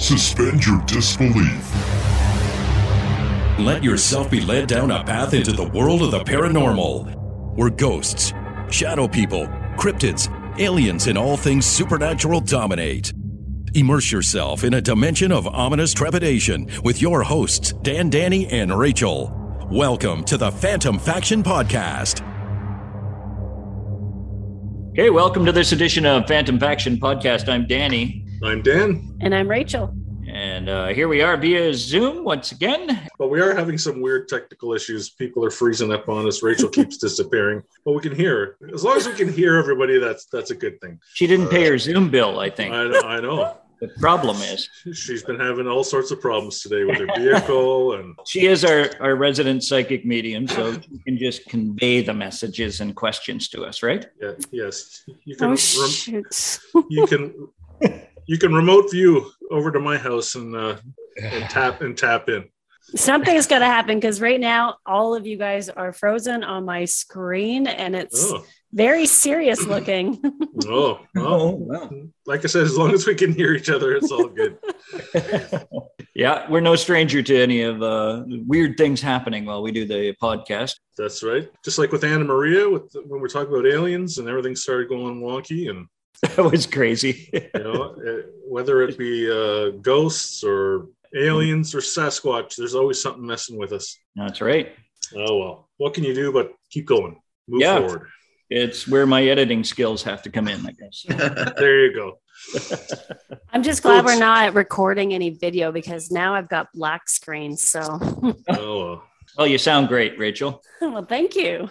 Suspend your disbelief. Let yourself be led down a path into the world of the paranormal, where ghosts, shadow people, cryptids, aliens, and all things supernatural dominate. Immerse yourself in a dimension of ominous trepidation with your hosts, Dan, Danny, and Rachel. Welcome to the Phantom Faction Podcast. Okay, welcome to this edition of Phantom Faction Podcast. I'm Danny. I'm Dan. And I'm Rachel. And uh, here we are via Zoom once again. But we are having some weird technical issues. People are freezing up on us. Rachel keeps disappearing, but we can hear. her. As long as we can hear everybody, that's that's a good thing. She didn't pay her Zoom bill, I think. I, I know. The problem is She's been having all sorts of problems today with her vehicle, and she is our, our resident psychic medium, so she can just convey the messages and questions to us, right? yeah, yes, you can Oh, rem- you can you can remote view over to my house and uh, and tap and tap in. Something's gonna happen because right now, all of you guys are frozen on my screen and it's Oh, very serious looking. oh, oh. well. Like I said, as long as we can hear each other, it's all good. yeah, we're no stranger to any of uh, weird things happening while we do the podcast. That's right. Just like with Anna Maria, with when we're talking about aliens and everything started going wonky, and That was crazy. you know, whether it be uh, ghosts or aliens or Sasquatch, there's always something messing with us. That's right. Oh well, what can you do but keep going, move Yeah. forward. It's where my editing skills have to come in, I guess. There you go. I'm just glad Folks. we're not recording any video because now I've got black screen. So, Oh well. Well, you sound great, Rachel. well, thank you.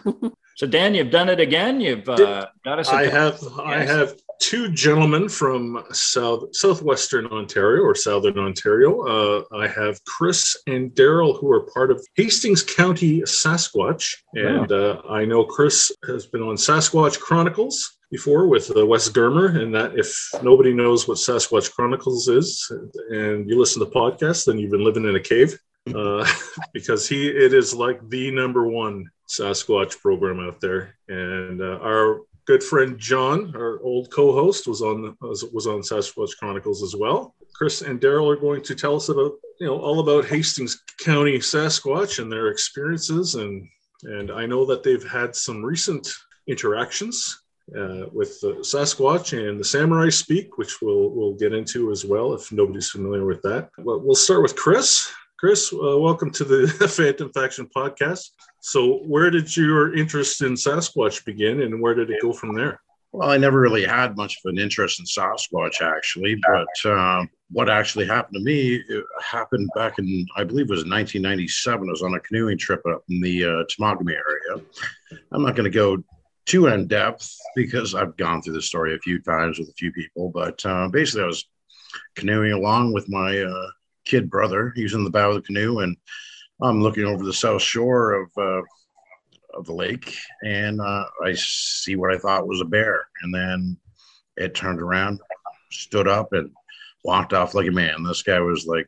So, Dan, you've done it again. You've uh, got us. a I couple- have I have two gentlemen from south southwestern Ontario or southern Ontario. Uh, I have Chris and Daryl who are part of Hastings County Sasquatch, and uh, I know Chris has been on Sasquatch Chronicles before with uh, Wes Germer, and that if nobody knows what Sasquatch Chronicles is, and you listen to podcasts, then you've been living in a cave. Uh, because he it is like the number one Sasquatch program out there, and uh, our good friend John, our old co-host, was on was, on Sasquatch Chronicles as well. Chris and Daryl are going to tell us about you know all about Hastings County Sasquatch and their experiences, and and I know that they've had some recent interactions uh, with the Sasquatch and the Samurai Speak, which we'll we'll get into as well if nobody's familiar with that. Well, we'll start with Chris. Chris, uh, welcome to the Phantom Faction podcast. So, where did your interest in Sasquatch begin, and where did it go from there? Well, I never really had much of an interest in Sasquatch, actually. But um, what actually happened to me happened back in, I believe it was 1997. I was on a canoeing trip up in the uh, Temagami area. I'm not going to go too in depth because I've gone through the story a few times with a few people. But uh, basically, I was canoeing along with my uh, kid brother. He was in the bow of the canoe, and I'm looking over the south shore of uh, of the lake, and uh, I see what I thought was a bear, and then it turned around, stood up, and walked off like a man. This guy was like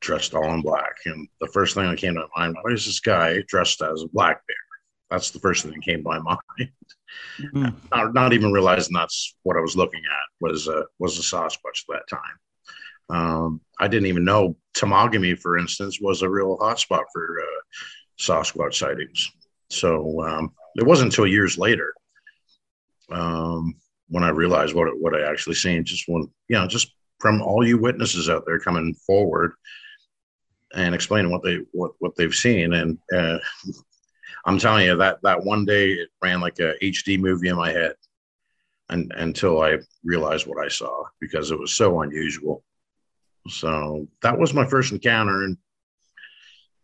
dressed all in black, and the first thing that came to my mind: Why is this guy dressed as a black bear? That's the first thing that came to my mind. Hmm. Not, not even realizing that's what I was looking at was a was a Sasquatch at that time. Um, I didn't even know Temagami, for instance, was a real hotspot for uh, Sasquatch sightings. So um, it wasn't until years later um, when I realized what what I actually seen. Just when you know, just from all you witnesses out there coming forward and explaining what they what what they've seen, and uh, I'm telling you that that one day it ran like a HD movie in my head, and until I realized what I saw because it was so unusual. So that was my first encounter, and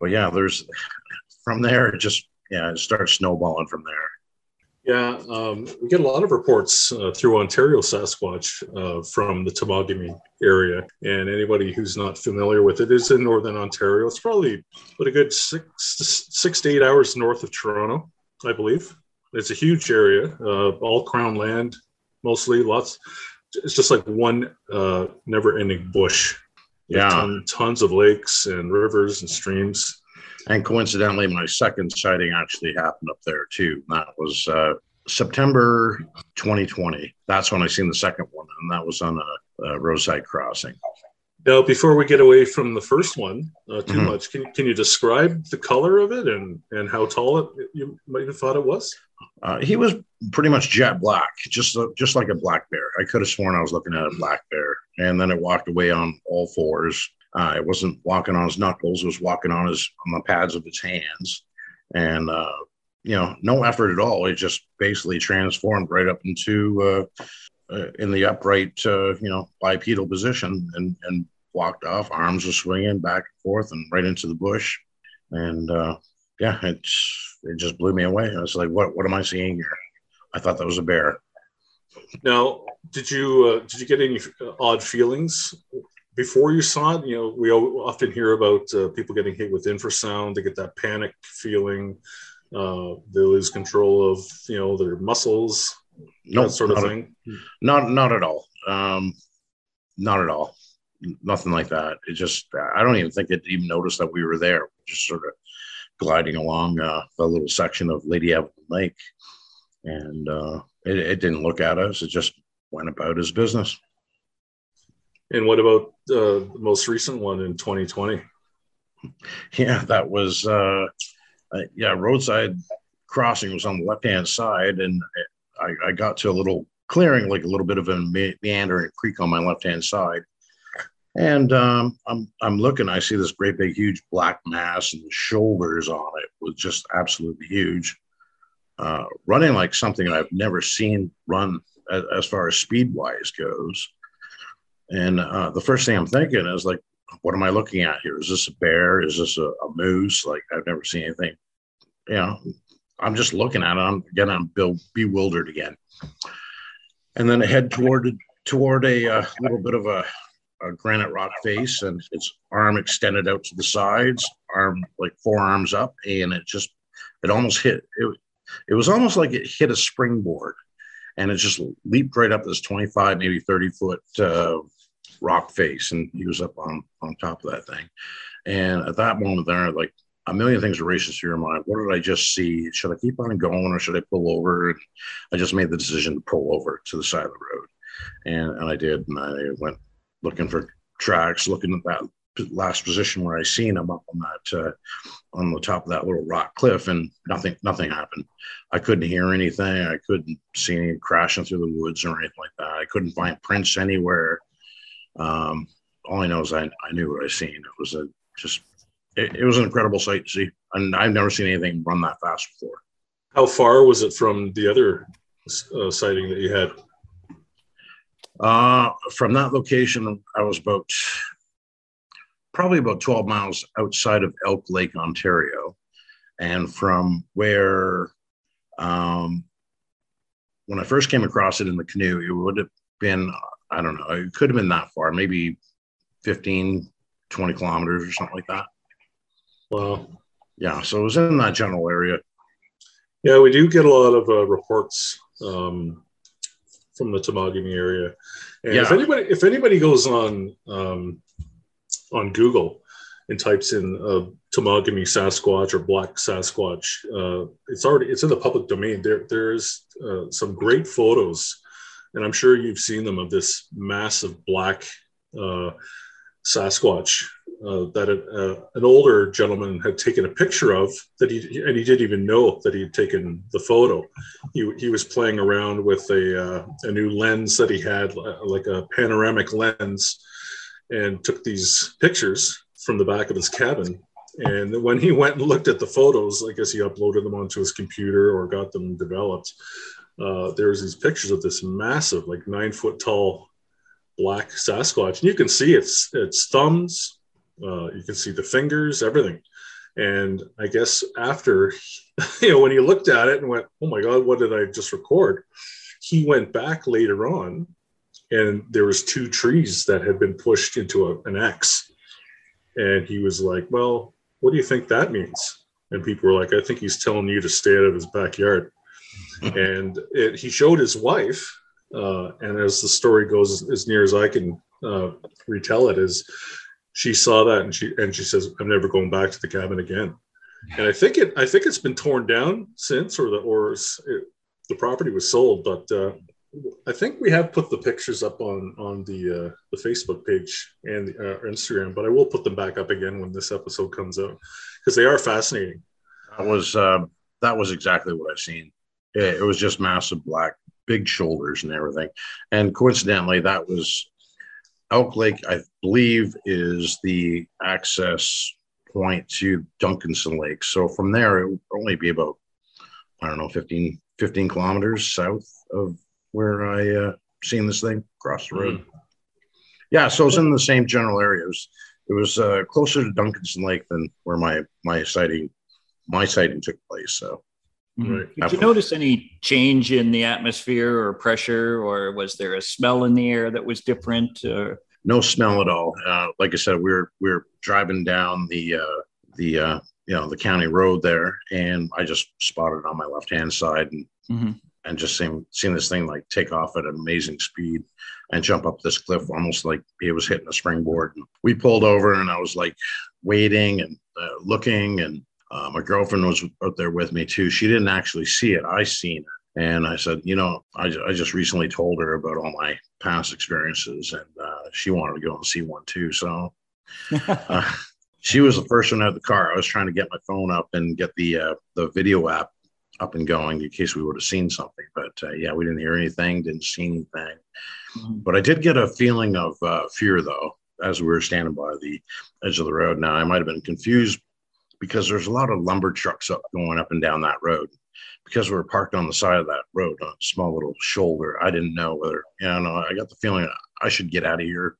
but yeah, there's from there it just yeah it starts snowballing from there. Yeah, um, we get a lot of reports uh, through Ontario Sasquatch uh, from the Temagami area, and anybody who's not familiar with it is in northern Ontario. It's probably what a good six six to eight hours north of Toronto, I believe. It's a huge area, uh, all crown land, mostly. Lots. It's just like one uh, never-ending bush. Yeah. Ton, tons of lakes and rivers and streams. And coincidentally, my second sighting actually happened up there too. That was uh, September 2020. That's when I seen the second one, and that was on a, a roadside crossing. Now, before we get away from the first one uh, too Mhm. much, can, can you describe the color of it and, and how tall it you might have thought it was? Uh, he was pretty much jet black, just just like a black bear. I could have sworn I was looking at a black bear, and then it walked away on all fours. Uh, it wasn't walking on his knuckles; it was walking on his on the pads of its hands, and uh, you know, no effort at all. It just basically transformed right up into uh, uh, in the upright, uh, you know, bipedal position, and and walked off. Arms were swinging back and forth, and right into the bush, and uh, yeah, it's it just blew me away. I was like, what what am I seeing here? I thought that was a bear. Now, did you uh, did you get any odd feelings before you saw it? You know, we often hear about uh, people getting hit with infrasound. They get that panic feeling. Uh, they lose control of you know their muscles, No, that sort of not, thing. not not at all. Um, not at all. Nothing like that. It just I don't even think it even noticed that we were there. Just sort of gliding along uh, the little section of Lady Evelyn Lake, and uh, it, it didn't look at us. It just went about his business. And what about uh, the most recent one in 2020? Yeah, that was uh, uh, yeah. Roadside crossing was on the left hand side, and I, I got to a little clearing, like a little bit of a meandering creek on my left hand side. And um, I'm I'm looking. I see this great big huge black mass, and the shoulders on it was just absolutely huge, uh, running like something I've never seen run as, as far as speed wise goes. And uh, the first thing I'm thinking is like, what am I looking at here? Is this a bear? Is this a, a moose? Like I've never seen anything. You know, I'm just looking at it. I'm again, I'm be- bewildered again. And then I head toward toward a uh, little bit of a, a granite rock face, and its arm extended out to the sides, arm like forearms up, and it just it almost hit it. It was almost like it hit a springboard, and it just leaped right up this 25, maybe 30 foot uh, rock face, and he was up on on top of that thing. And at that moment, there, like a million things are racing through your mind. What did I just see? Should I keep on going, or should I pull over? I just made the decision to pull over to the side of the road, and and I did, and I went looking for tracks, looking at that last position where I seen him up on that uh, on the top of that little rock cliff, and nothing nothing happened. I couldn't hear anything. I couldn't see any crashing through the woods or anything like that. I couldn't find prints anywhere. Um, all I know is I, I knew what I seen. It was a just it, it was an incredible sight to see, and I've never seen anything run that fast before. How far was it from the other uh, sighting that you had? Uh, from that location, I was about probably about 12 miles outside of Elk Lake, Ontario. And from where, um, when I first came across it in the canoe, it would have been, I don't know, it could have been that far, maybe 15, 20 kilometers or something like that. Wow. Yeah. So it was in that general area. Yeah, we do get a lot of uh, reports um, from the Temagami area. And if anybody if anybody goes on um, on Google and types in uh, Temagami Sasquatch or Black Sasquatch, uh, it's already it's in the public domain. There there's uh, some great photos, and I'm sure you've seen them of this massive black uh, Sasquatch uh, that uh, an older gentleman had taken a picture of that he and he didn't even know that he had taken the photo. He, he was playing around with a uh, a new lens that he had, like a panoramic lens, and took these pictures from the back of his cabin. And when he went and looked at the photos, I guess he uploaded them onto his computer or got them developed. Uh, there was these pictures of this massive, like nine foot tall black Sasquatch, and you can see its its thumbs, uh, you can see the fingers, everything. And I guess after, you know, when he looked at it and went, "Oh my God, what did I just record?" He went back later on, and there was two trees that had been pushed into a, an X, and he was like, "Well, what do you think that means?" And people were like, "I think he's telling you to stay out of his backyard." and it, he showed his wife, uh, and as the story goes, as near as I can uh, retell it, is she saw that and she and she says, "I'm never going back to the cabin again." And I think it I think it's been torn down since, or the or it, the property was sold, but uh, I think we have put the pictures up on on the uh, the Facebook page and uh, Instagram, but I will put them back up again when this episode comes out because they are fascinating. That was uh, that was exactly what I've seen. It, it was just massive black, big shoulders and everything. And coincidentally, that was Elk Lake. I believe is the access point to Duncanson Lake. So from there, it would only be about I don't know 15, 15 kilometers south of where I uh, seen this thing across the road. Mm-hmm. Yeah, so it's in the same general area. It was, it was uh, closer to Duncanson Lake than where my my sighting my sighting took place. So. Right. did you notice any change in the atmosphere or pressure, or was there a smell in the air that was different? Or? No smell at all. Uh, like I said, we we're we we're driving down the uh, the uh, you know the county road there, and I just spotted on my left hand side, and mm-hmm and just seeing seeing this thing like take off at an amazing speed and jump up this cliff almost like it was hitting a springboard. And we pulled over and I was like waiting and uh, looking and uh, my girlfriend was out there with me too. She didn't actually see it. I seen it. And I said, you know, I, I just recently told her about all my past experiences and uh, she wanted to go and see one too. So uh, she was the first one out of the car. I was trying to get my phone up and get the uh, the video app up and going in case we would have seen something. But uh, yeah, we didn't hear anything, didn't see anything. Mm-hmm. But I did get a feeling of uh, fear though as we were standing by the edge of the road. Now I might have been confused because there's a lot of lumber trucks up going up and down that road. Because we were parked on the side of that road on a small little shoulder, I didn't know whether, you know, I got the feeling I should get out of here.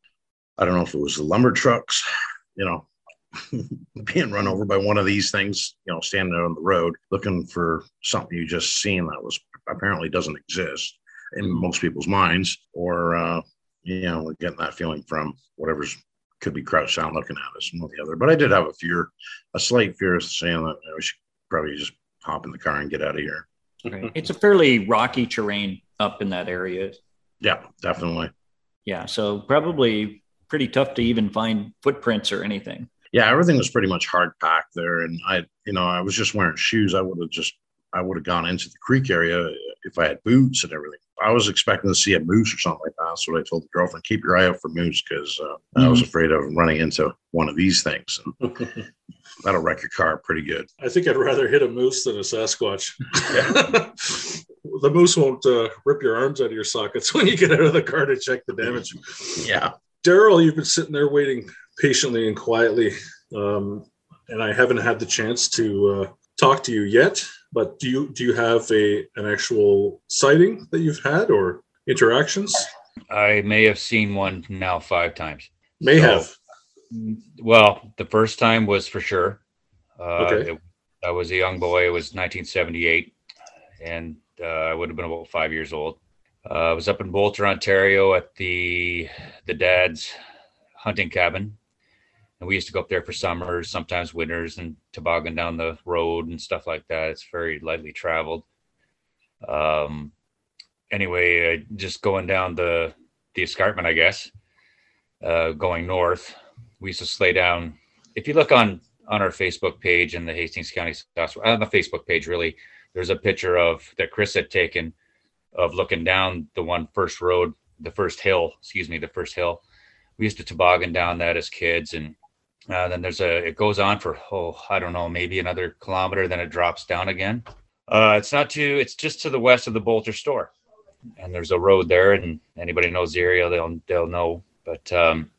I don't know if it was the lumber trucks, you know, being run over by one of these things, you know, standing out on the road looking for something you just seen that was apparently doesn't exist in most people's minds, or uh, you know, we're getting that feeling from whatever's could be crouched down looking at us, one or the other. But I did have a fear, a slight fear of saying that you know, we should probably just hop in the car and get out of here. Okay. It's a fairly rocky terrain up in that area. Yeah, definitely. Yeah, so probably pretty tough to even find footprints or anything yeah, everything was pretty much hard packed there. And I, you know, I was just wearing shoes. I would have just, I would have gone into the creek area if I had boots and everything. I was expecting to see a moose or something like that. So I told the girlfriend, keep your eye out for moose because uh, mm-hmm. I was mm-hmm. afraid of running into one of these things. That'll wreck your car pretty good. I think I'd rather hit a moose than a Sasquatch. the moose won't uh, rip your arms out of your sockets when you get out of the car to check the damage. Yeah. Daryl, you've been sitting there waiting patiently and quietly. Um, and I haven't had the chance to uh, talk to you yet. But do you do you have a an actual sighting that you've had or interactions? I may have seen one now five times. May so, have. Well, the first time was for sure. Uh, okay. It, I was a young boy. It was 1978, and uh, I would have been about five years old. Uh, I was up in Boulter, Ontario, at the the dad's hunting cabin, and we used to go up there for summers, sometimes winters, and toboggan down the road and stuff like that. It's very lightly traveled. Um, anyway, uh, just going down the the escarpment, I guess, uh, going north, we used to sleigh down. If you look on on our Facebook page and the Hastings County on the Facebook page, really, there's a picture of that Chris had taken of looking down the one first road, the first hill, excuse me, the first hill. We used to toboggan down that as kids and uh, then there's a, it goes on for, oh, I don't know, maybe another kilometer, then it drops down again. Uh, it's not too, it's just to the west of the Boulter store. And there's a road there, and anybody knows the area, they'll, they'll know. But um,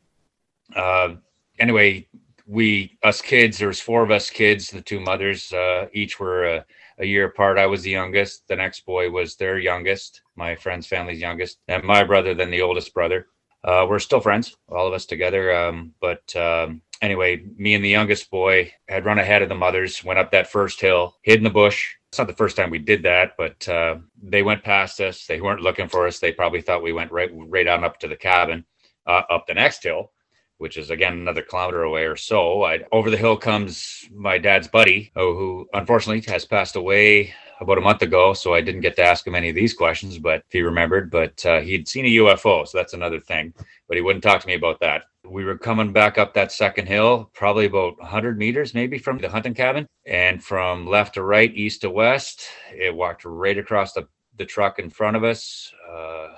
uh, anyway, we, us kids, there's four of us kids, the two mothers, uh, each were a, a year apart. I was the youngest. The next boy was their youngest, my friend's family's youngest, and my brother, then the oldest brother. Uh, we're still friends, all of us together. Um, but um, anyway, me and the youngest boy had run ahead of the mothers, went up that first hill, hid in the bush. It's not the first time we did that, but uh, they went past us. They weren't looking for us. They probably thought we went right right on up to the cabin, uh, up the next hill, which is again another kilometer away or so. I, over the hill comes my dad's buddy, oh, who unfortunately has passed away about a month ago, so I didn't get to ask him any of these questions, but he remembered. But uh, he'd seen a UFO, so that's another thing. But he wouldn't talk to me about that. We were coming back up that second hill, probably about 100 meters maybe from the hunting cabin, and from left to right, east to west, it walked right across the the truck in front of us, uh,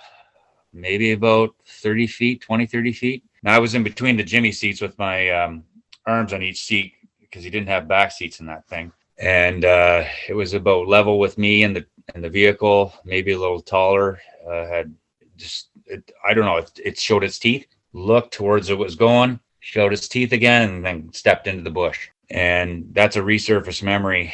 maybe about 30 feet, 20, 30 feet. Now I was in between the Jimmy seats with my um, arms on each seat because he didn't have back seats in that thing. And uh, it was about level with me and the and the vehicle, maybe a little taller. Uh, had just it, I don't know. It, it showed its teeth, looked towards it was going, showed its teeth again, and then stepped into the bush. And that's a resurface memory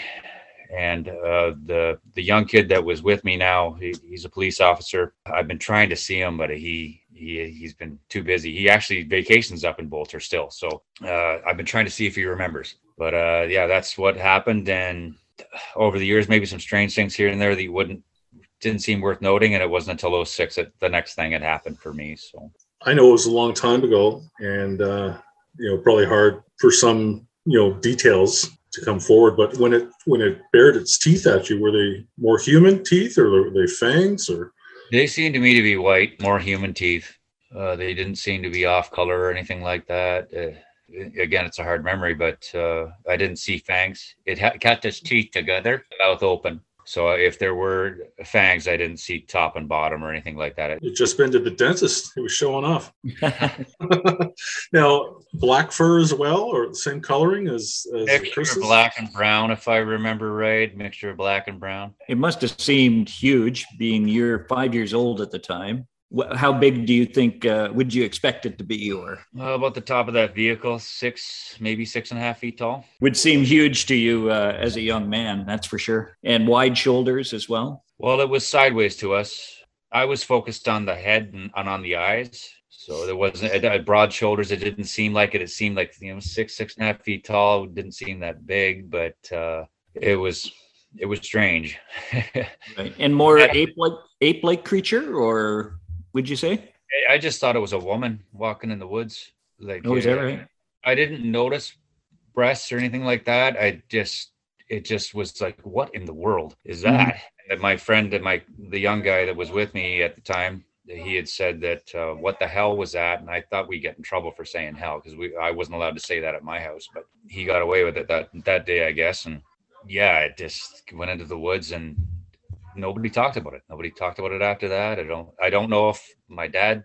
and uh, the the young kid that was with me now he, he's a police officer i've been trying to see him but he he he's been too busy. He actually vacations up in Boulter still. So uh, i've been trying to see if he remembers. But uh, yeah that's what happened. And over the years maybe some strange things here and there that you wouldn't didn't seem worth noting. And it wasn't until 06 that the next thing had happened for me. So. I know it was a long time ago and uh, you know probably hard for some you know details to come forward. But when it when it bared its teeth at you, were they more human teeth or were they fangs or? They seemed to me to be white, more human teeth. Uh, they didn't seem to be off color or anything like that. Uh, again, it's a hard memory, but uh, I didn't see fangs. It ha- kept its teeth together, mouth open. So if there were fangs, I didn't see top and bottom or anything like that. It just been to the dentist. It was showing off. now, black fur as well, or the same coloring as, as mixture black and brown, if I remember right. Mixture of black and brown. It must have seemed huge, being you're five years old at the time. How big do you think uh, would you expect it to be or? Uh, about the top of that vehicle six maybe six and a half feet tall. Would seem huge to you uh, as a young man that's for sure. And wide shoulders as well? Well it was sideways to us. I was focused on the head and, and on the eyes so there wasn't broad shoulders it didn't seem like it it seemed like you know six six and a half feet tall didn't seem that big but uh, it was it was strange right. and more ape like ape like creature or would you say? I just thought it was a woman walking in the woods. Like, oh, is that right? I didn't notice breasts or anything like that. I just, it just was like, what in the world is mm-hmm. that? Mm-hmm. And my friend and my, the young guy that was with me at the time, he had said that, uh, what the hell was that? And I thought we'd get in trouble for saying hell because we, I wasn't allowed to say that at my house, but he got away with it that, that day, I guess. And yeah, it just went into the woods and nobody talked about it. Nobody talked about it after that. I don't I don't know if my dad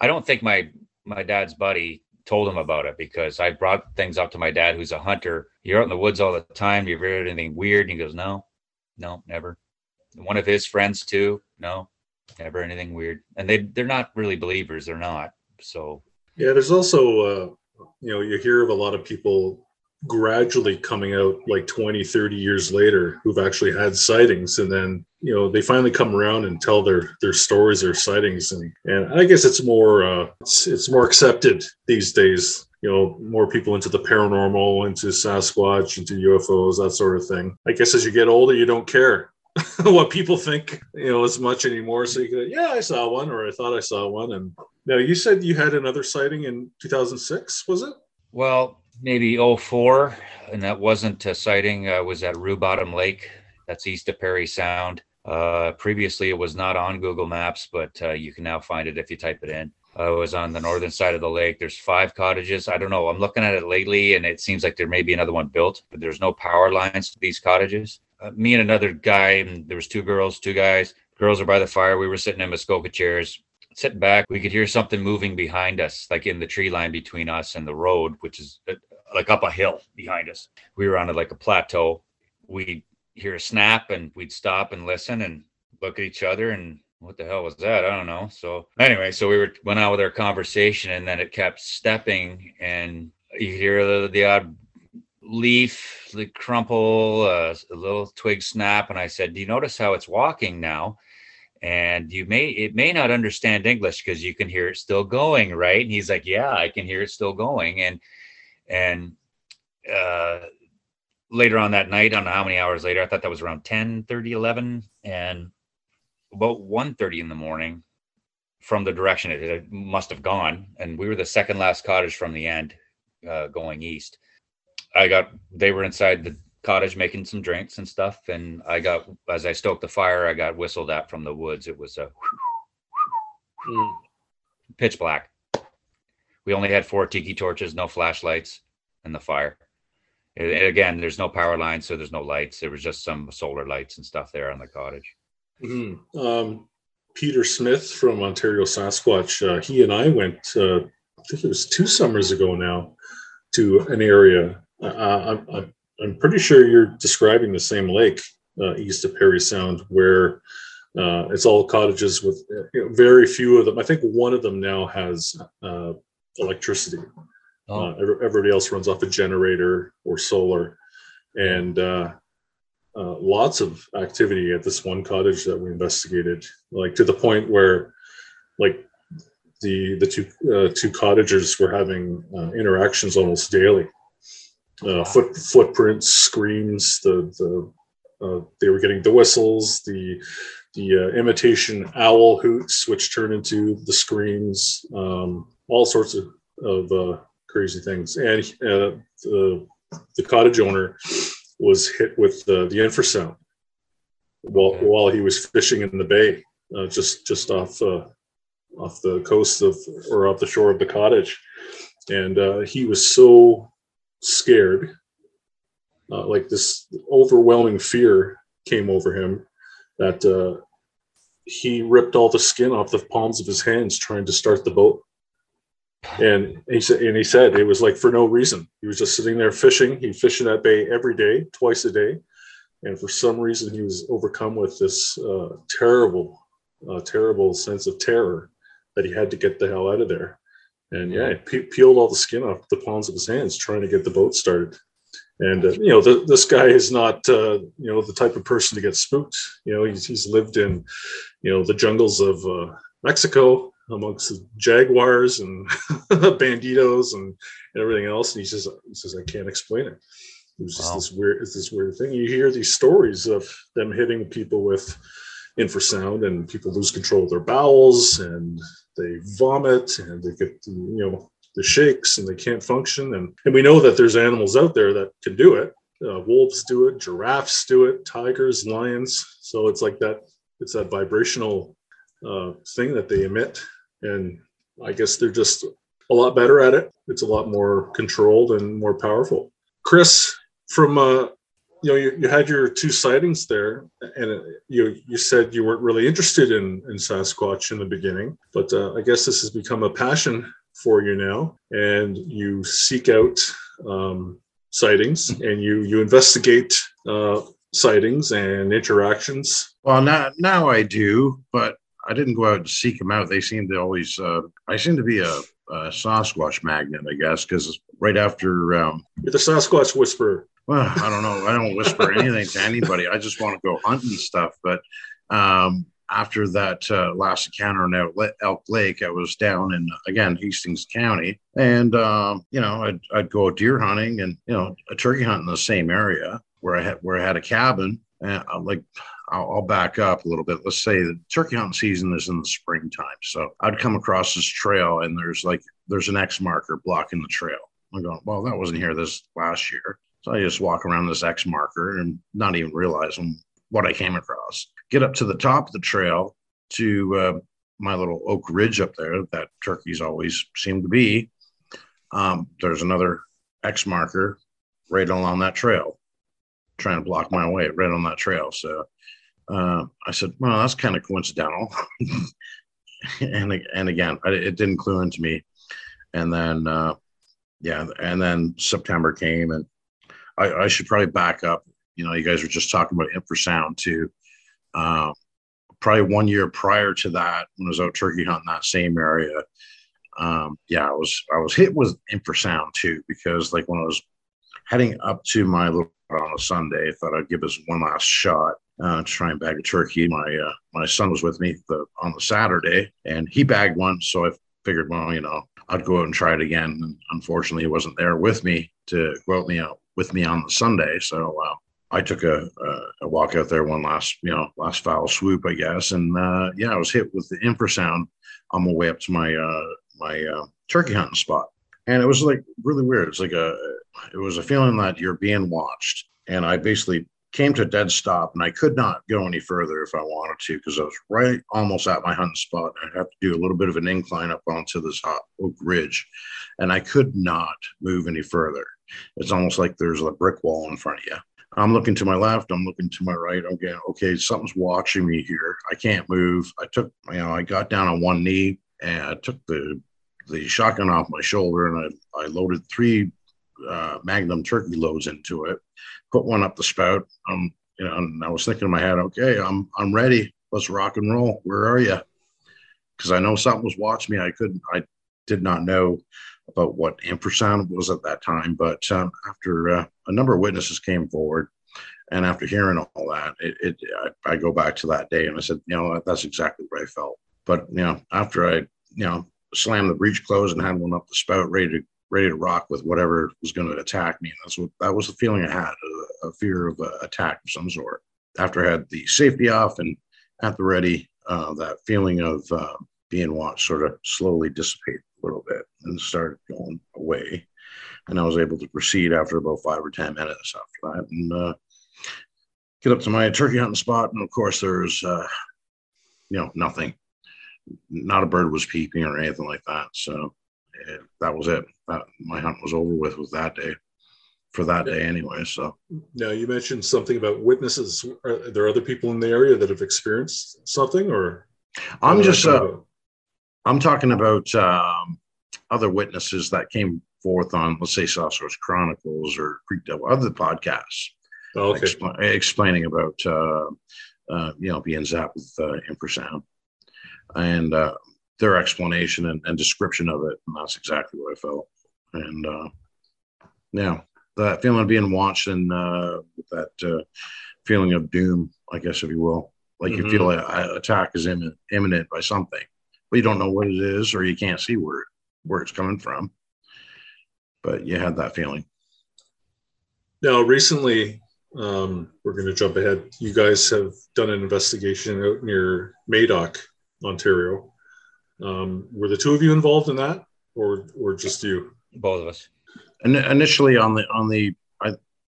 I don't think my my dad's buddy told him about it because I brought things up to my dad who's a hunter. You're out in the woods all the time. you've heard anything weird? And he goes, No, no, never. One of his friends too, no, never anything weird. And they they're not really believers, they're not. So yeah, there's also uh you know, you hear of a lot of people gradually coming out like 20 30 years later who've actually had sightings and then you know they finally come around and tell their their stories their sightings and and i guess it's more uh it's, it's more accepted these days you know more people into the paranormal into sasquatch into ufos that sort of thing i guess as you get older you don't care what people think you know as much anymore. So you go yeah i saw one or i thought i saw one. And now you said you had another sighting in 2006 was it? Well maybe 04 and that wasn't a sighting. Uh, was at Rue Bottom Lake. That's east of Parry Sound. Uh, previously it was not on Google Maps but uh, you can now find it if you type it in. Uh, it was on the northern side of the lake. There's five cottages. I don't know. I'm looking at it lately and it seems like there may be another one built but there's no power lines to these cottages uh, me and another guy and there was two girls two guys girls are by the fire we were sitting in Muskoka chairs sitting back, we could hear something moving behind us, like in the tree line between us and the road, which is uh, like up a hill behind us. We were on a, like a plateau. We'd hear a snap and we'd stop and listen and look at each other and what the hell was that? I don't know. So anyway, so we were went on with our conversation and then it kept stepping and you hear the, the odd leaf the crumple, uh, a little twig snap. And I said, do you notice how it's walking now? and you may it may not understand english because you can hear it still going right and he's like yeah i can hear it still going and and uh later on that night i don't know how many hours later i thought that was around 10 30 11 and about 1 30 in the morning from the direction it, it must have gone and we were the second last cottage from the end uh, going east i got they were inside the cottage making some drinks and stuff. And I got, as I stoked the fire, I got whistled at from the woods. It was a mm. pitch black. We only had four tiki torches, no flashlights, and the fire. And again, there's no power lines, so there's no lights. There was just some solar lights and stuff there on the cottage. Mm-hmm. Um, Peter Smith from Ontario Sasquatch, uh, he and I went, uh, I think it was two summers ago now, to an area. Uh, I'm, I'm pretty sure you're describing the same lake uh, east of Parry Sound where uh, it's all cottages with you know, very few of them. I think one of them now has uh, electricity. Oh. everybody else runs off a generator or solar. And uh, lots of activity at this one cottage that we investigated, like to the point where, like, the the two uh, two cottagers were having uh, interactions almost daily. Uh, foot footprints, screams. The the uh, they were getting the whistles, the the uh, imitation owl hoots, which turn into the screams. Um, all sorts of of crazy things, and the the cottage owner was hit with the, the infrasound while while he was fishing in the bay, uh, just just off uh, off the coast of or off the shore of the cottage, and uh, he was so scared, uh, like this overwhelming fear came over him that uh, he ripped all the skin off the palms of his hands trying to start the boat. And he said and he said it was like for no reason. He was just sitting there fishing. He fished in that bay every day twice a day. And for some reason he was overcome with this uh, terrible uh, terrible sense of terror that he had to get the hell out of there and yeah he peeled all the skin off the palms of his hands trying to get the boat started and uh, you know the, this guy is not uh, you know the type of person to get spooked you know he's, he's lived in you know the jungles of uh, mexico amongst the jaguars and banditos and, and, everything else. And he says, he says, I can't explain it. It was just wow. this weird, it's this weird thing. You hear these stories of them hitting people with infrasound, and people lose control of their bowels, and they vomit, and they get you know the shakes, and they can't function. And and we know that there's animals out there that can do it. Uh, wolves do it, giraffes do it, tigers, lions. So it's like that. It's that vibrational uh, thing that they emit and I guess they're just a lot better at it. It's a lot more controlled and more powerful. Chris, from uh, you know, you, you had your two sightings there, and you you said you weren't really interested in in Sasquatch in the beginning, but uh, I guess this has become a passion for you now, and you seek out um, sightings and you you investigate uh, sightings and interactions. Well, now now I do, but I didn't go out and seek them out. They seem to always. Uh, I seem to be a, a Sasquatch magnet, I guess, because right after um, you're the Sasquatch whisperer. Well, I don't know. I don't whisper anything to anybody. I just want to go hunting stuff. But um, after that uh, last encounter in Elk Lake, I was down in again Hastings County, and um, you know I'd, I'd go deer hunting and you know a turkey hunt in the same area where I had where I had a cabin, and uh, like I'll, I'll, back up a little bit. Let's say the turkey hunting season is in the springtime. So I'd come across this trail and there's like, there's an X marker blocking the trail. I'm going, well, that wasn't here this last year. So I just walk around this X marker and not even realizing what I came across. Get up to the top of the trail to uh, my little oak ridge up there that turkeys always seem to be. Um, there's another X marker right along that trail, trying to block my way right on that trail. So uh, I said, well, that's kind of coincidental. and and again, it didn't clue into me. And then, uh, yeah, and then September came, and I, I, should probably back up. You know, you guys were just talking about infrasound too. Uh, probably one year prior to that, when I was out turkey hunting that same area, um, yeah, I was I was hit with infrasound too because like when I was heading up to my little on a Sunday, I thought I'd give us one last shot uh, to try and bag a turkey. My uh, my son was with me the, on the Saturday, and he bagged one. So I figured, well, you know, I'd go out and try it again. And unfortunately, he wasn't there with me to go out me out with me on the Sunday. So uh, I took a, a, walk out there one last, you know, last foul swoop, I guess. And uh, yeah, I was hit with the infrasound on my way up to my uh, my uh, turkey hunting spot, and it was like really weird. It's like a it was a feeling that you're being watched, and I basically came to a dead stop and I could not go any further if I wanted to because I was right almost at my hunting spot. I'd have to do a little bit of an incline up onto this hot oak ridge and I could not move any further. It's almost like there's a brick wall in front of you. I'm looking to my left. I'm looking to my right. I'm getting okay. Something's watching me here. I can't move. I took, you know, I got down on one knee and I took the the shotgun off my shoulder and I, I loaded three uh, Magnum turkey loads into it. Put one up the spout. Um, you know, and I was thinking in my head, okay, I'm I'm ready. Let's rock and roll. Where are you? Because I know something was watching me. I couldn't. I did not know about what infrasound was at that time. But um, after uh, a number of witnesses came forward, and after hearing all that, it, it I, I, go back to that day and I said, you know, that's exactly what I felt. But you know, after I you know slammed the breech closed and had one up the spout, ready to ready to rock with whatever was going to attack me. That's what that was the feeling I had, a, a fear of an attack of some sort. After I had the safety off and at the ready, uh, that feeling of uh, being watched sort of slowly dissipate a little bit and started going away. And I was able to proceed after about five or 10 minutes after that and uh, get up to my turkey hunting spot. And of course, there's, uh, you know, nothing. Not a bird was peeping or anything like that. So it, that was it. That, my hunt was over with with that day for that day anyway. So now you mentioned something about witnesses. Are there other people in the area that have experienced something or? I'm just, uh, I'm talking about um, other witnesses that came forth on, let's say, Sasquatch Chronicles or Creek Devil, other podcasts, oh, okay. expl- explaining about, uh, uh, you know, being zapped with uh, infrasound and uh, their explanation and, and, description of it. And that's exactly what I felt. And uh, yeah, that feeling of being watched and uh, that uh, feeling of doom, I guess, if you will. Like mm-hmm. you feel an attack is imminent, imminent by something but you don't know what it is or you can't see where where it's coming from. But you had that feeling. Now, recently, um, we're going to jump ahead. You guys have done an investigation out near Madoc, Ontario. Um, were the two of you involved in that, or or just you? Both of us. And initially on the on the, I,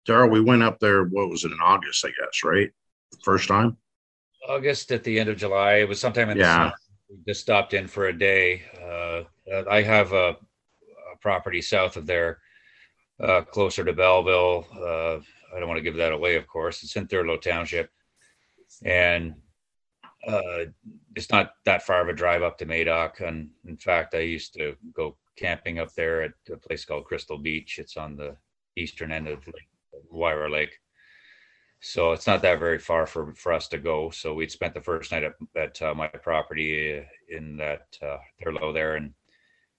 Daryl, we went up there. What was it in August? I guess right, the first time. August at the end of July. It was sometime in yeah We just stopped in for a day. Uh, I have a, a, property south of there, uh, closer to Belleville. Uh, I don't want to give that away, of course. It's in Thurlow Township, and uh, it's not that far of a drive up to Madoc. And in fact, I used to go camping up there at a place called Crystal Beach. It's on the eastern end of Lake, Moira Lake. So it's not that very far for, for us to go. So we'd spent the first night at, at uh, my property in that uh, Thurlow there, and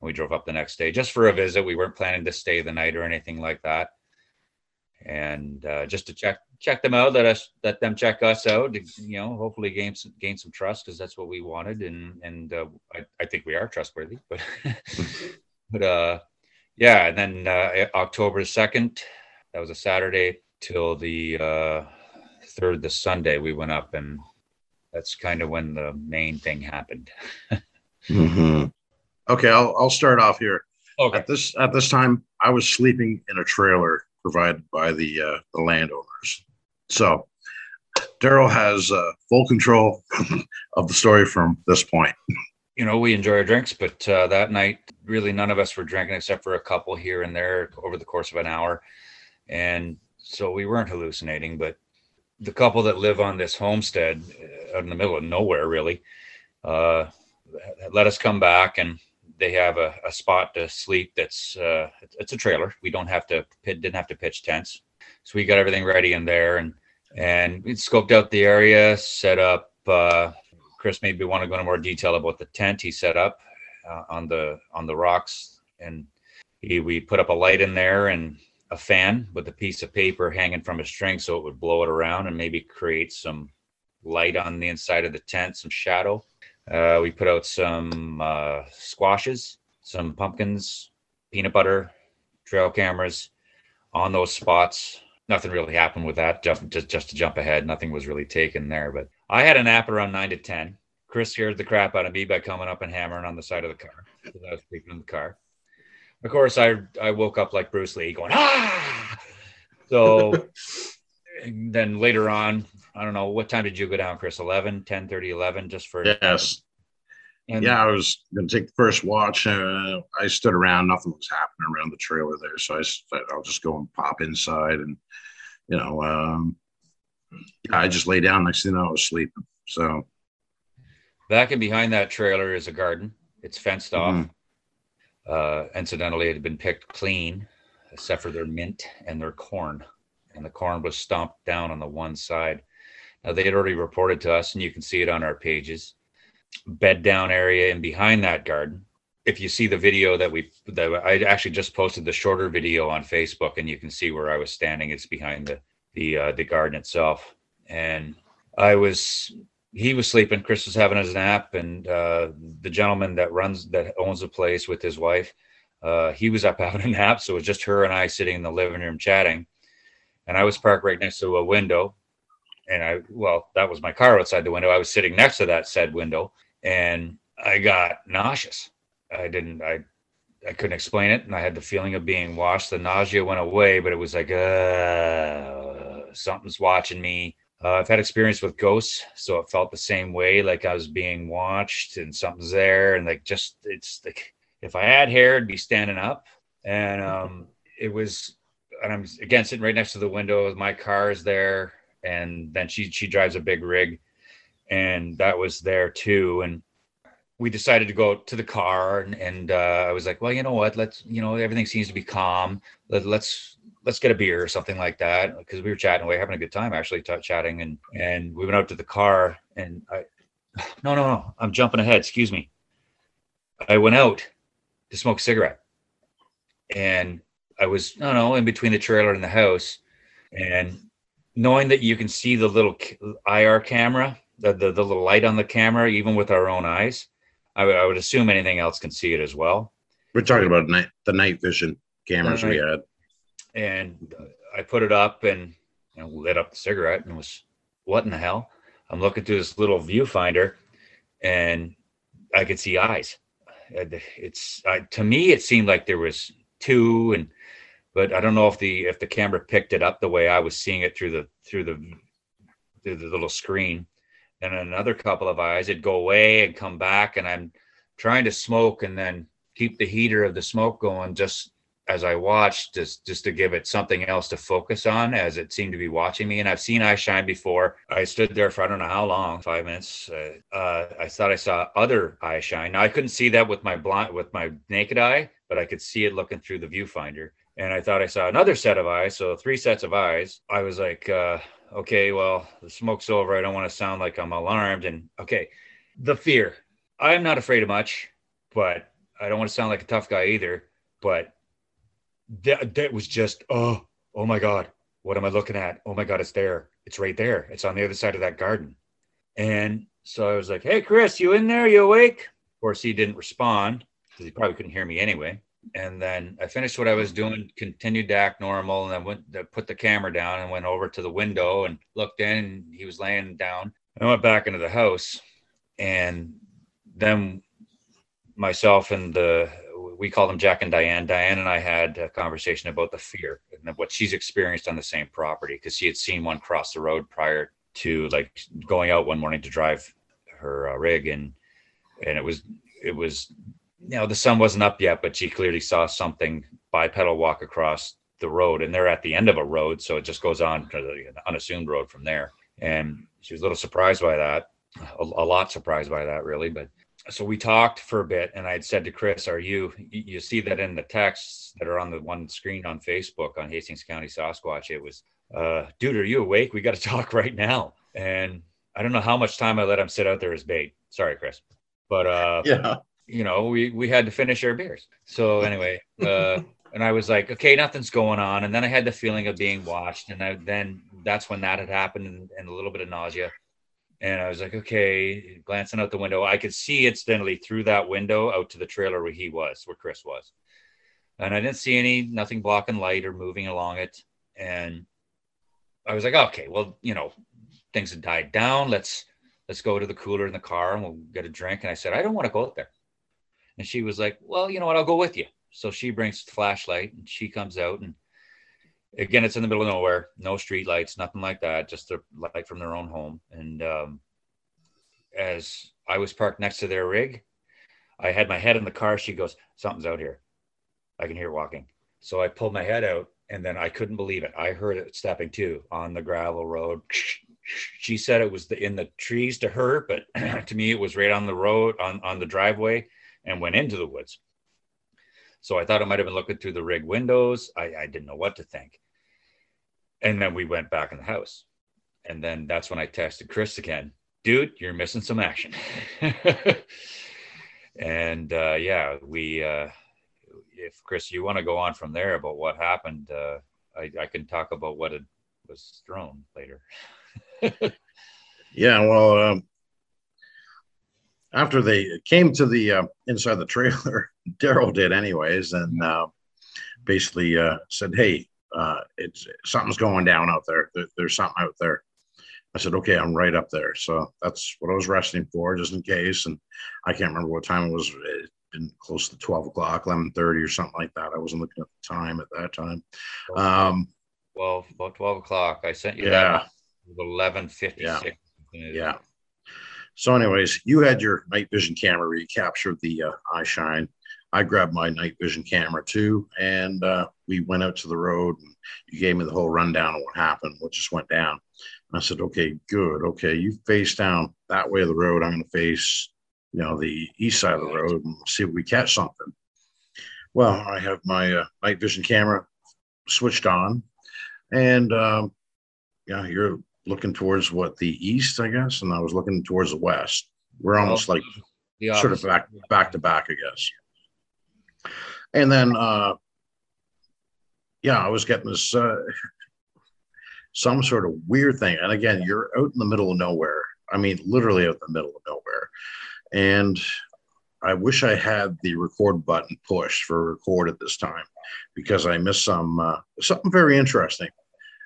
we drove up the next day just for a visit. We weren't planning to stay the night or anything like that, and uh, just to check check them out, let us let them check us out. You know, hopefully gain some gain some trust because that's what we wanted, and and uh, I, I think we are trustworthy. But but uh, yeah, and then uh, October second, that was a Saturday till the uh, third, the Sunday, we went up, and that's kind of when the main thing happened. mm-hmm. Okay, I'll I'll start off here. Okay. At this at this time, I was sleeping in a trailer provided by the uh, the landowners. So Daryl has uh, full control of the story from this point. You know, we enjoy our drinks, but uh, that night, really, none of us were drinking except for a couple here and there over the course of an hour. And so we weren't hallucinating, but the couple that live on this homestead uh, out in the middle of nowhere, really, uh, let us come back and they have a, a spot to sleep that's uh, it's a trailer. We don't have to didn't have to pitch tents, so we got everything ready in there and and we scoped out the area, set up. Uh, Chris maybe want to go into more detail about the tent he set up uh, on the on the rocks, and he we put up a light in there and a fan with a piece of paper hanging from a string so it would blow it around and maybe create some light on the inside of the tent, some shadow. Uh, we put out some uh, squashes, some pumpkins, peanut butter, trail cameras on those spots. Nothing really happened with that. Just, just, just to jump ahead, nothing was really taken there. But I had a nap around nine to ten. Chris scared the crap out of me by coming up and hammering on the side of the car because I was sleeping in the car of course, I I woke up like Bruce Lee, going ah. So then later on, I don't know what time did you go down, Chris? 11, 10, 30, 11, just for yes. And yeah, I was going to take the first watch. Uh, I stood around, nothing was happening around the trailer there. So I said, I'll just go and pop inside and you know, um, I just lay down. Next thing I was sleeping. So back and behind that trailer is a garden. It's fenced off. Mm-hmm. Uh, incidentally, it had been picked clean, except for their mint and their corn. And the corn was stomped down on the one side. Now, they had already reported to us, and you can see it on our pages. Bed down area and behind that garden. If you see the video that we, that I actually just posted the shorter video on Facebook, and you can see where I was standing. It's behind the the uh, the garden itself, and I was he was sleeping. Chris was having his nap, and uh, the gentleman that runs that owns the place with his wife, uh, he was up having a nap. So it was just her and I sitting in the living room chatting. And I was parked right next to a window, and I well, that was my car outside the window. I was sitting next to that said window, and I got nauseous. I didn't. I I couldn't explain it, and I had the feeling of being washed. The nausea went away, but it was like, uh, something's watching me uh, I've had experience with ghosts, so it felt the same way, like I was being watched and something's there, and like just it's like if I had hair, I'd be standing up, and um, it was, and I'm again sitting right next to the window. My car is there, and then she she drives a big rig, and that was there too, and we decided to go to the car, and, and uh, I was like, well, you know what, let's you know everything seems to be calm. Let, let's let's get a beer or something like that. Because we were chatting away having a good time actually t- chatting and and we went out to the car and i no no no i'm jumping ahead excuse me. I went out to smoke a cigarette and i was no no in between the trailer and the house. And knowing that you can see the little ir camera the, the, the little light on the camera even with our own eyes I, w- I would assume anything else can see it as well we're talking about night, the night vision cameras we had and uh, I put it up and you know, lit up the cigarette and was what in the hell? I'm looking through this little viewfinder and I could see eyes. It's to me it seemed like there was two and but I don't know if the if the camera picked it up the way I was seeing it through the through the through the little screen. And another couple of eyes, it'd go away and come back, and I'm trying to smoke and then keep the heater of the smoke going just as I watched, just just to give it something else to focus on, as it seemed to be watching me. And I've seen eye shine before. I stood there for I don't know how long, five minutes. Uh, uh, I thought I saw other eye shine. Now I couldn't see that with my blind with my naked eye, but I could see it looking through the viewfinder. And I thought I saw another set of eyes, so three sets of eyes. I was like, uh, okay, well, the smoke's over. I don't want to sound like I'm alarmed. And okay, the fear. I'm not afraid of much, but I don't want to sound like a tough guy either. But that that was just oh oh my god what am i looking at oh my god it's there it's right there it's on the other side of that garden and so i was like hey chris you in there you awake of course he didn't respond because he probably couldn't hear me anyway and then i finished what i was doing continued to act normal and then went to put the camera down and went over to the window and looked in and he was laying down i went back into the house and then myself and the we call them Jack and Diane. Diane and I had a conversation about the fear and what she's experienced on the same property because she had seen one cross the road prior to like going out one morning to drive her uh, rig and and it was it was you know the sun wasn't up yet but she clearly saw something bipedal walk across the road and they're at the end of a road so it just goes on to the unassumed road from there. And she was a little surprised by that a, a lot surprised by that really but so we talked for a bit and i'd said to chris are you you see that in the texts that are on the one screen on facebook on hastings county sasquatch it was uh dude are you awake? We got to talk right now. And i don't know how much time i let him sit out there as bait. Sorry chris. But uh yeah you know we we had to finish our beers so anyway uh and i was like okay nothing's going on and then i had the feeling of being watched and I, then that's when that had happened and, and a little bit of nausea and I was like, okay, glancing out the window, I could see incidentally through that window out to the trailer where he was, where Chris was. And I didn't see any, nothing blocking light or moving along it. And I was like, okay, well, you know, things had died down. Let's let's go to the cooler in the car and we'll get a drink. And I said, I don't want to go out there. And she was like, Well, you know what, I'll go with you. So she brings the flashlight and she comes out and again, it's in the middle of nowhere, no street lights, nothing like that, just a light from their own home. And um, as I was parked next to their rig, I had my head in the car. She goes, Something's out here. I can hear walking. So I pulled my head out and then I couldn't believe it. I heard it stepping too on the gravel road. She said it was the, in the trees to her, but to me it was right on the road on on the driveway and went into the woods. So I thought it might have been looking through the rig windows. I, I didn't know what to think. And then we went back in the house. And then that's when I texted Chris again, dude, you're missing some action. and uh, yeah, we, uh, if Chris, you want to go on from there about what happened, uh, I, I can talk about what it was thrown later. yeah, well, um, after they came to the uh, inside the trailer, Daryl did anyways, and uh, basically uh, said, "Hey, uh, it's something's going down out there. there. There's something out there." I said, "Okay, I'm right up there." So that's what I was resting for, just in case. And I can't remember what time it was. It been close to 12 o'clock, 11:30 or something like that. I wasn't looking at the time at that time. Um, well, about 12 o'clock. I sent you yeah. that 11:56. Yeah. yeah. So, anyways, you had your night vision camera where you captured the uh, eye shine. I grabbed my night vision camera too, and uh, we went out to the road. And you gave me the whole rundown of what happened, what just went down. And I said, "Okay, good. Okay, you face down that way of the road. I'm going to face, you know, the east side of the road and see if we catch something." Well, I have my uh, night vision camera switched on, and um, yeah, you're looking towards what the east, I guess, and I was looking towards the west. We're almost like sort of back back to back, I guess. And then, uh, yeah, I was getting this uh, some sort of weird thing. And again, you're out in the middle of nowhere. I mean, literally out in the middle of nowhere. And I wish I had the record button pushed for record at this time because I missed some uh, something very interesting.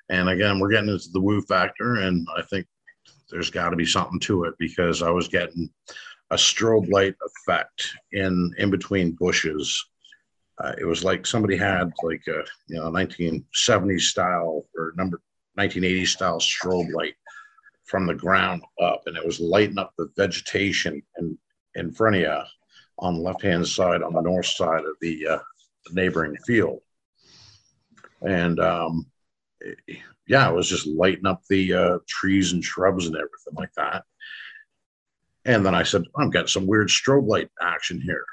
And again, we're getting into the woo factor, and I think there's got to be something to it because I was getting a strobe light effect in in between bushes. Uh, it was like somebody had like a you know 1970s style or number 1980s style strobe light from the ground up, and it was lighting up the vegetation in in front of you on the left hand side on the north side of the, uh, the neighboring field. And um, yeah, it was just lighting up the uh, trees and shrubs and everything like that. And then I said, I'm getting some weird strobe light action here.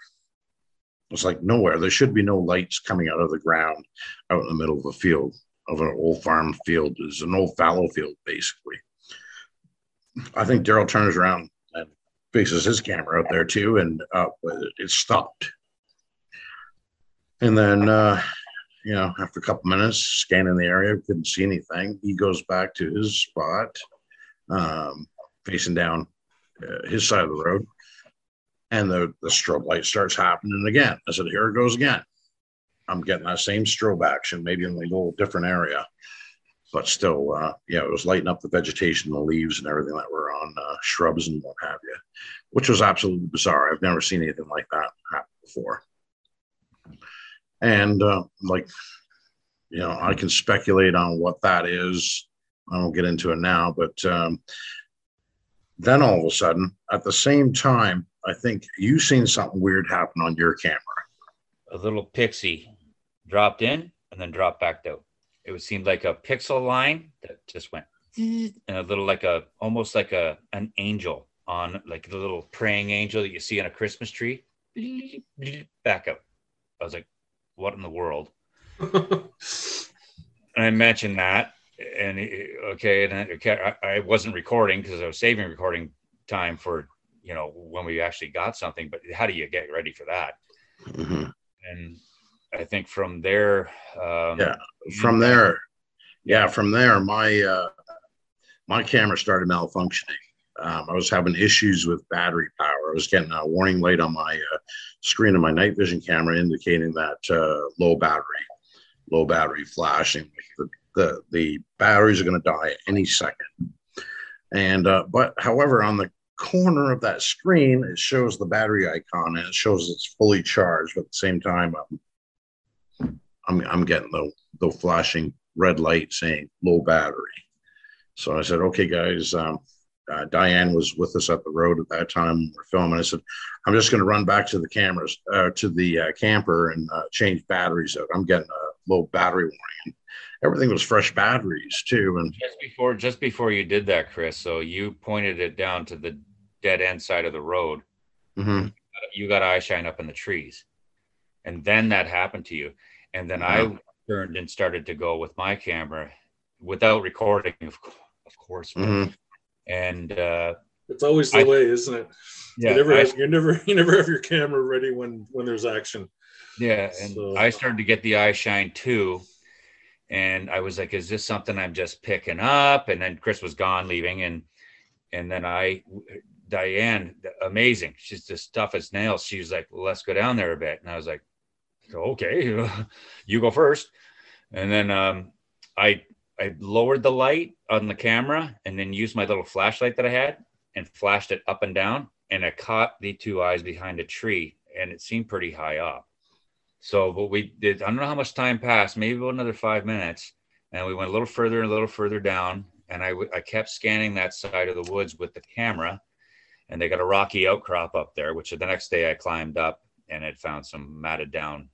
It's like nowhere. There should be no lights coming out of the ground out in the middle of a field, of an old farm field. It's an old fallow field, basically. I think Daryl turns around and faces his camera out there too, and uh, it stopped. And then uh, you know, after a couple minutes scanning the area, couldn't see anything. He goes back to his spot, um, facing down uh, his side of the road, and the, the strobe light starts happening again. I said, Here it goes again. I'm getting that same strobe action, maybe in a little different area, but still, uh, yeah, it was lighting up the vegetation, the leaves, and everything that were on uh, shrubs and what have you, which was absolutely bizarre. I've never seen anything like that happen before and uh, like you know i can speculate on what that is. I won't get into it now but um, then all of a sudden at the same time i think you seen something weird happen on your camera. A little pixie dropped in and then dropped back out. It would seem like a pixel line that just went and a little like a almost like a an angel on like the little praying angel that you see on a christmas tree. Back up i was like what in the world? and I mentioned that, and okay, and okay, I, I wasn't recording because I was saving recording time for you know when we actually got something. But how do you get ready for that? Mm-hmm. And I think from there, um, yeah, from there, yeah, from there, my uh, my camera started malfunctioning. Um, I was having issues with battery power. I was getting a warning light on my uh, screen of my night vision camera indicating that uh, low battery, low battery flashing. The, the, the batteries are going to die any second. And, uh, but however, on the corner of that screen, it shows the battery icon and it shows it's fully charged. But at the same time, I'm, I'm, I'm getting the, the flashing red light saying low battery. So I said, okay, guys, um, uh, Diane was with us at the road at that time. We're filming. I said, I'm just going to run back to the cameras, uh, to the uh, camper and uh, change batteries out. I'm getting a low battery warning. Everything was fresh batteries too. And just before, just before you did that, Chris, so you pointed it down to the dead end side of the road. Mm-hmm. You got eye shine up in the trees, and then that happened to you, and then yeah. I turned and started to go with my camera without recording, of, of course. Mm-hmm. And uh, it's always the I, way, isn't it? Yeah, you never, I, have, you never, you never have your camera ready when when there's action. Yeah, and so. I started to get the eye shine too, and I was like, "Is this something I'm just picking up?" And then Chris was gone, leaving, and and then I, Diane, amazing. She's just tough as nails. She was like, well, "Let's go down there a bit," and I was like, "Okay, you go first. And then um, I I lowered the light on the camera and then used my little flashlight that I had and flashed it up and down. And I caught the two eyes behind a tree and it seemed pretty high up. So, what we did, I don't know how much time passed, maybe about another five minutes. And we went a little further and a little further down. And I, I kept scanning that side of the woods with the camera. And they got a rocky outcrop up there, which the next day I climbed up and had found some matted down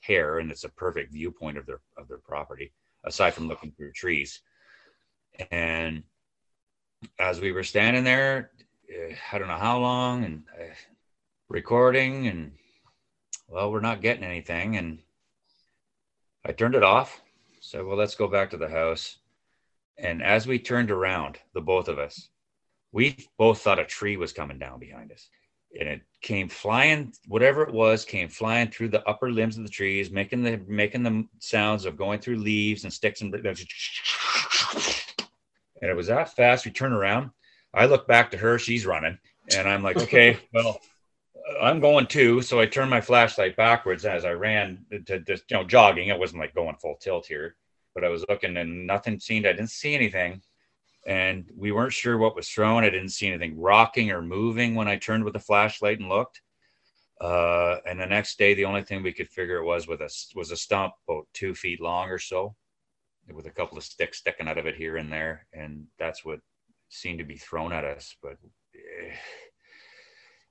hair. And it's a perfect viewpoint of their, of their property aside from looking through trees. And as we were standing there, eh, I don't know how long, and uh, recording, and well, we're not getting anything. And I turned it off. Said, well, let's go back to the house. And as we turned around, the both of us, we both thought a tree was coming down behind us and it came flying whatever it was came flying through the upper limbs of the trees making the making the sounds of going through leaves and sticks and and it was that fast. We turn around. I look back to her. She's running. And i'm like okay well i'm going too. So i turned my flashlight backwards as i ran to just you know jogging. It wasn't like going full tilt here but i was looking and nothing seemed. I didn't see anything and we weren't sure what was thrown. I didn't see anything rocking or moving when I turned with the flashlight and looked. Uh, and the next day, the only thing we could figure it was with us was a stump about two feet long or so, with a couple of sticks sticking out of it here and there, and that's what seemed to be thrown at us. But eh,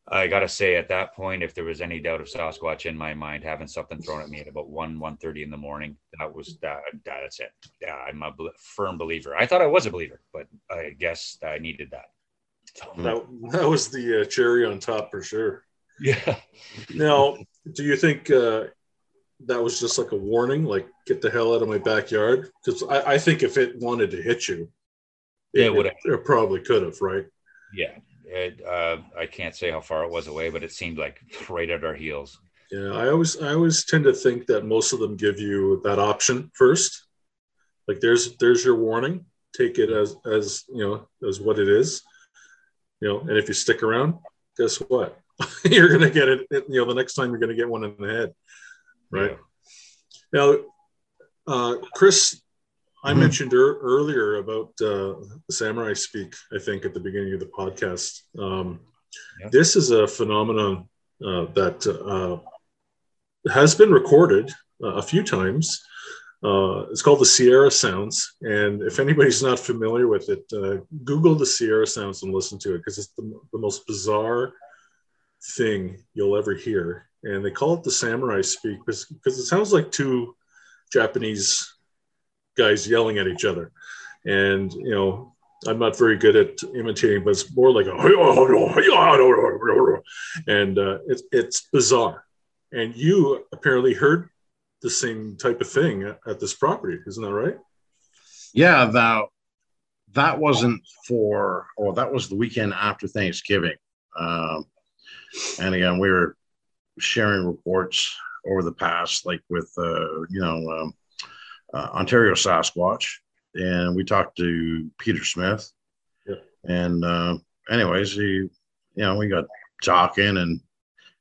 I gotta say, at that point, if there was any doubt of Sasquatch in my mind, having something thrown at me at about one one thirty in the morning, that was that. That's it. Yeah, I'm a firm believer. I thought I was a believer, but I guess I needed that. So. That, that was the uh, cherry on top for sure. Yeah. now, do you think uh, that was just like a warning, like get the hell out of my backyard? Because I, I, think if it wanted to hit you, it, it would. It, it probably could have, right? Yeah, it, uh, I can't say how far it was away, but it seemed like right at our heels. Yeah, I always I always tend to think that most of them give you that option first. Like there's there's your warning. Take it as as you know as what it is. You know, and if you stick around, guess what? you're gonna get it. You know, the next time you're gonna get one in the head, right? Yeah. Now, uh, Chris I mm-hmm. mentioned er- earlier about uh, the samurai speak, I think, at the beginning of the podcast. Um, yeah. This is a phenomenon uh, that uh, has been recorded uh, a few times. Uh, it's called the Sierra Sounds. And if anybody's not familiar with it, uh, Google the Sierra Sounds and listen to it because it's the, the most bizarre thing you'll ever hear. And they call it the samurai speak because it sounds like two Japanese guys yelling at each other. And, you know, I'm not very good at imitating, but it's more like a, and uh, it's, it's bizarre. And you apparently heard the same type of thing at, this property, isn't that right? Yeah, that that wasn't for, or that was the weekend after Thanksgiving. Um, and again, we were sharing reports over the past, like with, uh, you know, um, uh, Ontario Sasquatch, and we talked to Peter Smith. And uh, anyways, he, you know, we got talking, and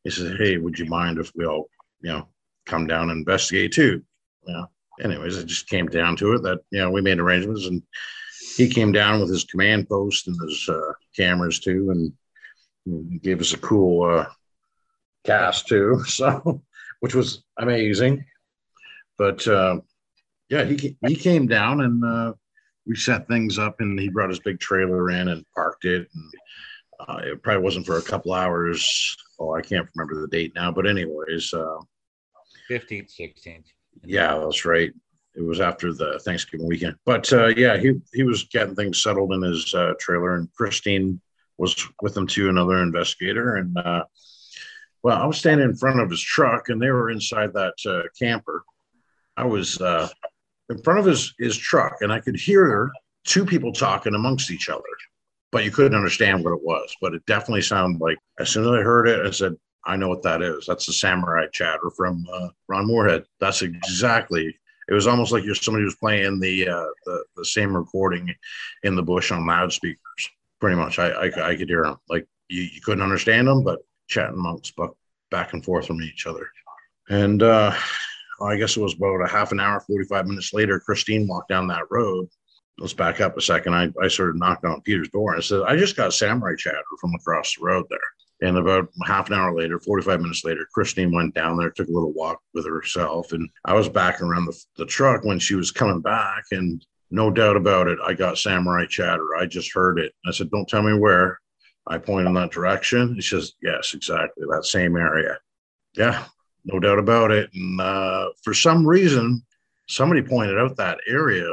he said, "Hey, would you mind if we all, you know, come down and investigate too?" Yeah. anyways, it just came down to it that you know we made arrangements, and he came down with his command post and his uh, cameras too, and gave us a cool uh, cast too. So, which was amazing. But uh, yeah, he he came down and uh, we set things up, and he brought his big trailer in and parked it. And uh, it probably wasn't for a couple hours. Oh, I can't remember the date now, but anyways, uh, fifteenth, sixteenth. Yeah, that's right. It was after the Thanksgiving weekend. But uh, yeah, he he was getting things settled in his uh, trailer, and Christine was with him too, another investigator. And uh, well, I was standing in front of his truck, and they were inside that uh, camper. I was uh, in front of his his truck, and I could hear two people talking amongst each other, but you couldn't understand what it was. But it definitely sounded like as soon as I heard it, I said, I know what that is. That's the samurai chatter from uh, Ron Morehead. That's exactly. It was almost like you're somebody who's playing the, uh, the the same recording in the bush on loudspeakers. Pretty much, I I, I could hear them. Like you, you couldn't understand them, but chatting amongst back and forth from each other. And uh, I guess it was about a half an hour, 45 minutes later, Christine walked down that road. Let's back up a second. I, I sort of knocked on Peter's door and said, I just got samurai chatter from across the road there. And about half an hour later, 45 minutes later, Christine went down there, took a little walk with herself. And I was back around the, the truck when she was coming back. And no doubt about it, I got samurai chatter. I just heard it. I said, Don't tell me where. I point in that direction. He says, Yes, exactly. That same area. Yeah, no doubt about it. And uh, for some reason, somebody pointed out that area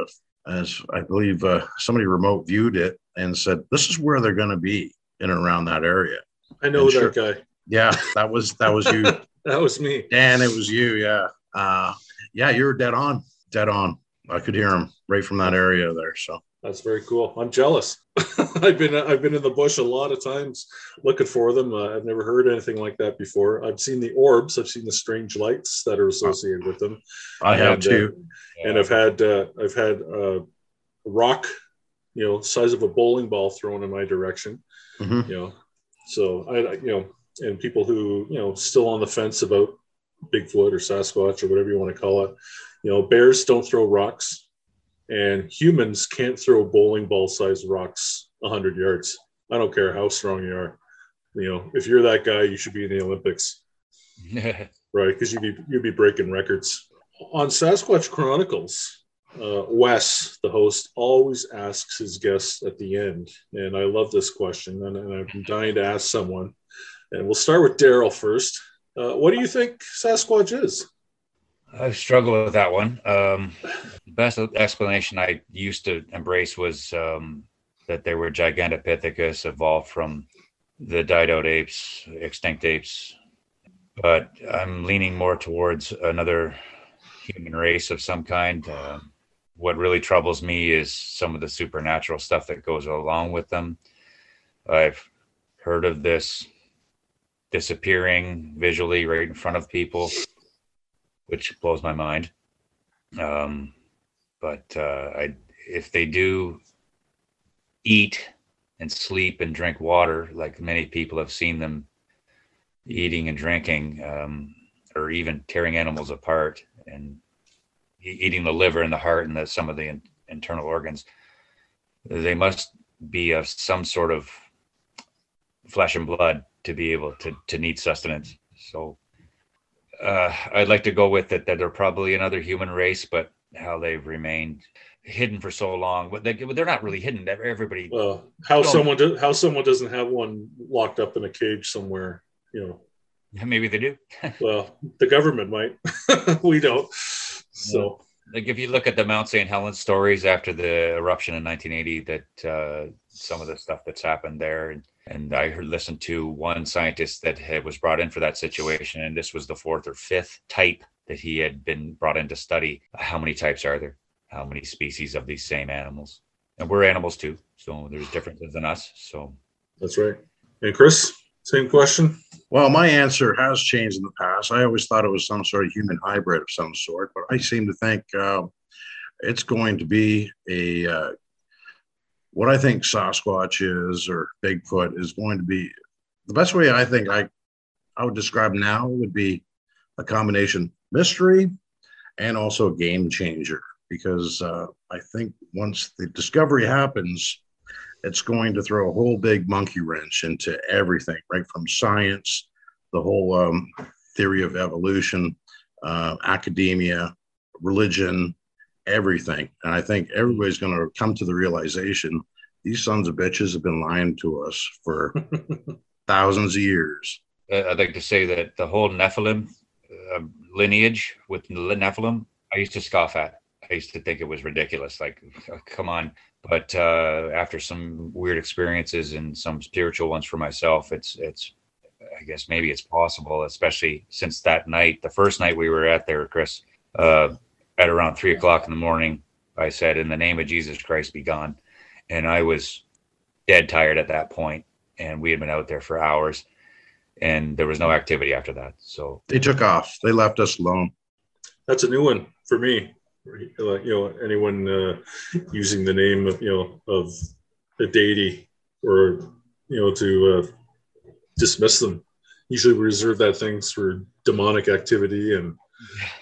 as I believe uh, somebody remote viewed it and said, This is where they're going to be in and around that area. I know and that sure, guy. Yeah, that was that was you. that was me. Dan, it was you. Yeah. Uh, yeah, you were dead on. Dead on. I could hear him right from that area there. So that's very cool. I'm jealous. I've been I've been in the bush a lot of times looking for them. Uh, I've never heard anything like that before. I've seen the orbs. I've seen the strange lights that are associated with them. I have uh, too. Uh, and I've had uh, I've had uh, rock, you know, size of a bowling ball thrown in my direction. Mm-hmm. You know, so I, you know, and people who, you know, still on the fence about Bigfoot or Sasquatch or whatever you want to call it, you know, bears don't throw rocks and humans can't throw bowling ball sized rocks 100 yards. I don't care how strong you are. You know, if you're that guy, you should be in the Olympics. right. Because you'd be, you'd be breaking records. On Sasquatch Chronicles, uh, Wes, the host, always asks his guests at the end, and I love this question, and, and I'm dying to ask someone. And we'll start with Daryl first. Uh, what do you think Sasquatch is? I struggle with that one. Um, the best explanation I used to embrace was um, that they were Gigantopithecus, evolved from the died out apes, extinct apes. But I'm leaning more towards another human race of some kind. Uh, what really troubles me is some of the supernatural stuff that goes along with them. I've heard of this disappearing visually right in front of people, which blows my mind. Um, but uh, I, if they do eat and sleep and drink water, like many people have seen them eating and drinking, um, or even tearing animals apart and eating the liver and the heart and the, some of the in, internal organs, they must be of some sort of flesh and blood to be able to to need sustenance. So uh, I'd like to go with it that they're probably another human race, but how they've remained hidden for so long, but they, they're not really hidden. Everybody. Well, how someone do, how someone doesn't have one locked up in a cage somewhere, you know. Maybe they do. well, the government might. we don't. So, like if you look at the Mount St. Helens stories after the eruption in 1980, that uh, some of the stuff that's happened there, and, and I heard, listened to one scientist that had, was brought in for that situation, and this was the fourth or fifth type that he had been brought in to study. How many types are there? How many species of these same animals? And we're animals too, so there's differences in us. So that's right. And Chris, same question. Well, my answer has changed in the past. I always thought it was some sort of human hybrid of some sort, but I seem to think uh, it's going to be a uh, what I think Sasquatch is or Bigfoot is going to be the best way I think I I would describe now would be a combination mystery and also game changer because uh, I think once the discovery happens, it's going to throw a whole big monkey wrench into everything, right from science, the whole um, theory of evolution, uh, academia, religion, everything. And I think everybody's going to come to the realization these sons of bitches have been lying to us for thousands of years. I'd like to say that the whole Nephilim uh, lineage with Nephilim I used to scoff at. I used to think it was ridiculous. Like, come on. But uh, after some weird experiences and some spiritual ones for myself, it's it's I guess maybe it's possible, especially since that night, the first night we were at there, Chris, uh, at around three o'clock in the morning, I said, "In the name of Jesus Christ, be gone," and I was dead tired at that point, and we had been out there for hours, and there was no activity after that. So they took off. They left us alone. That's a new one for me. You know, anyone uh, using the name of you know of a deity or you know to uh, dismiss them. Usually, we reserve that things for demonic activity and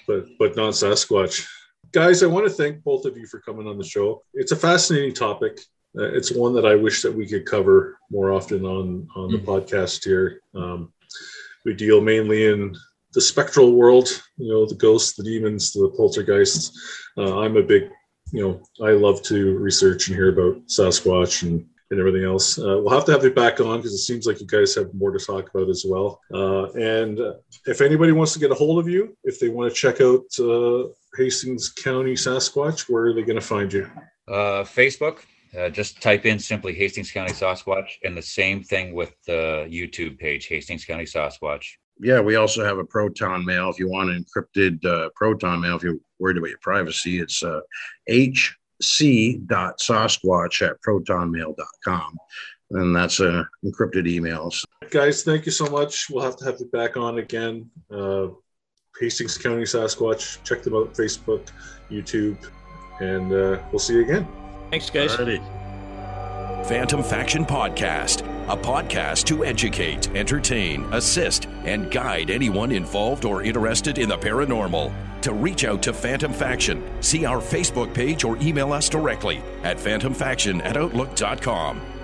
but but not Sasquatch. Guys, I want to thank both of you for coming on the show. It's a fascinating topic. Uh, it's one that I wish that we could cover more often on on the mm-hmm. podcast here. Um, we deal mainly in the spectral world, you know, the ghosts, the demons, the poltergeists. Uh, I'm a big, you know, I love to research and hear about Sasquatch and and everything else. Uh, we'll have to have you back on because it seems like you guys have more to talk about as well. Uh, and uh, if anybody wants to get a hold of you, if they want to check out uh, Hastings County Sasquatch, where are they going to find you? Uh, Facebook. Uh, just type in simply Hastings County Sasquatch, and the same thing with the YouTube page, Hastings County Sasquatch. Yeah, we also have a proton mail. If you want an encrypted proton mail, if you're worried about your privacy, it's H c.sasquatch at protonmail.com. And that's uh, encrypted emails. Guys, thank you so much. We'll have to have you back on again. Uh, Hastings County Sasquatch. Check them out Facebook, YouTube, and uh, we'll see you again. Thanks, guys. Alrighty. Phantom Faction Podcast, a podcast to educate, entertain, assist, and guide anyone involved or interested in the paranormal. To reach out to Phantom Faction, see our Facebook page or email us directly at phantomfaction at outlook.com.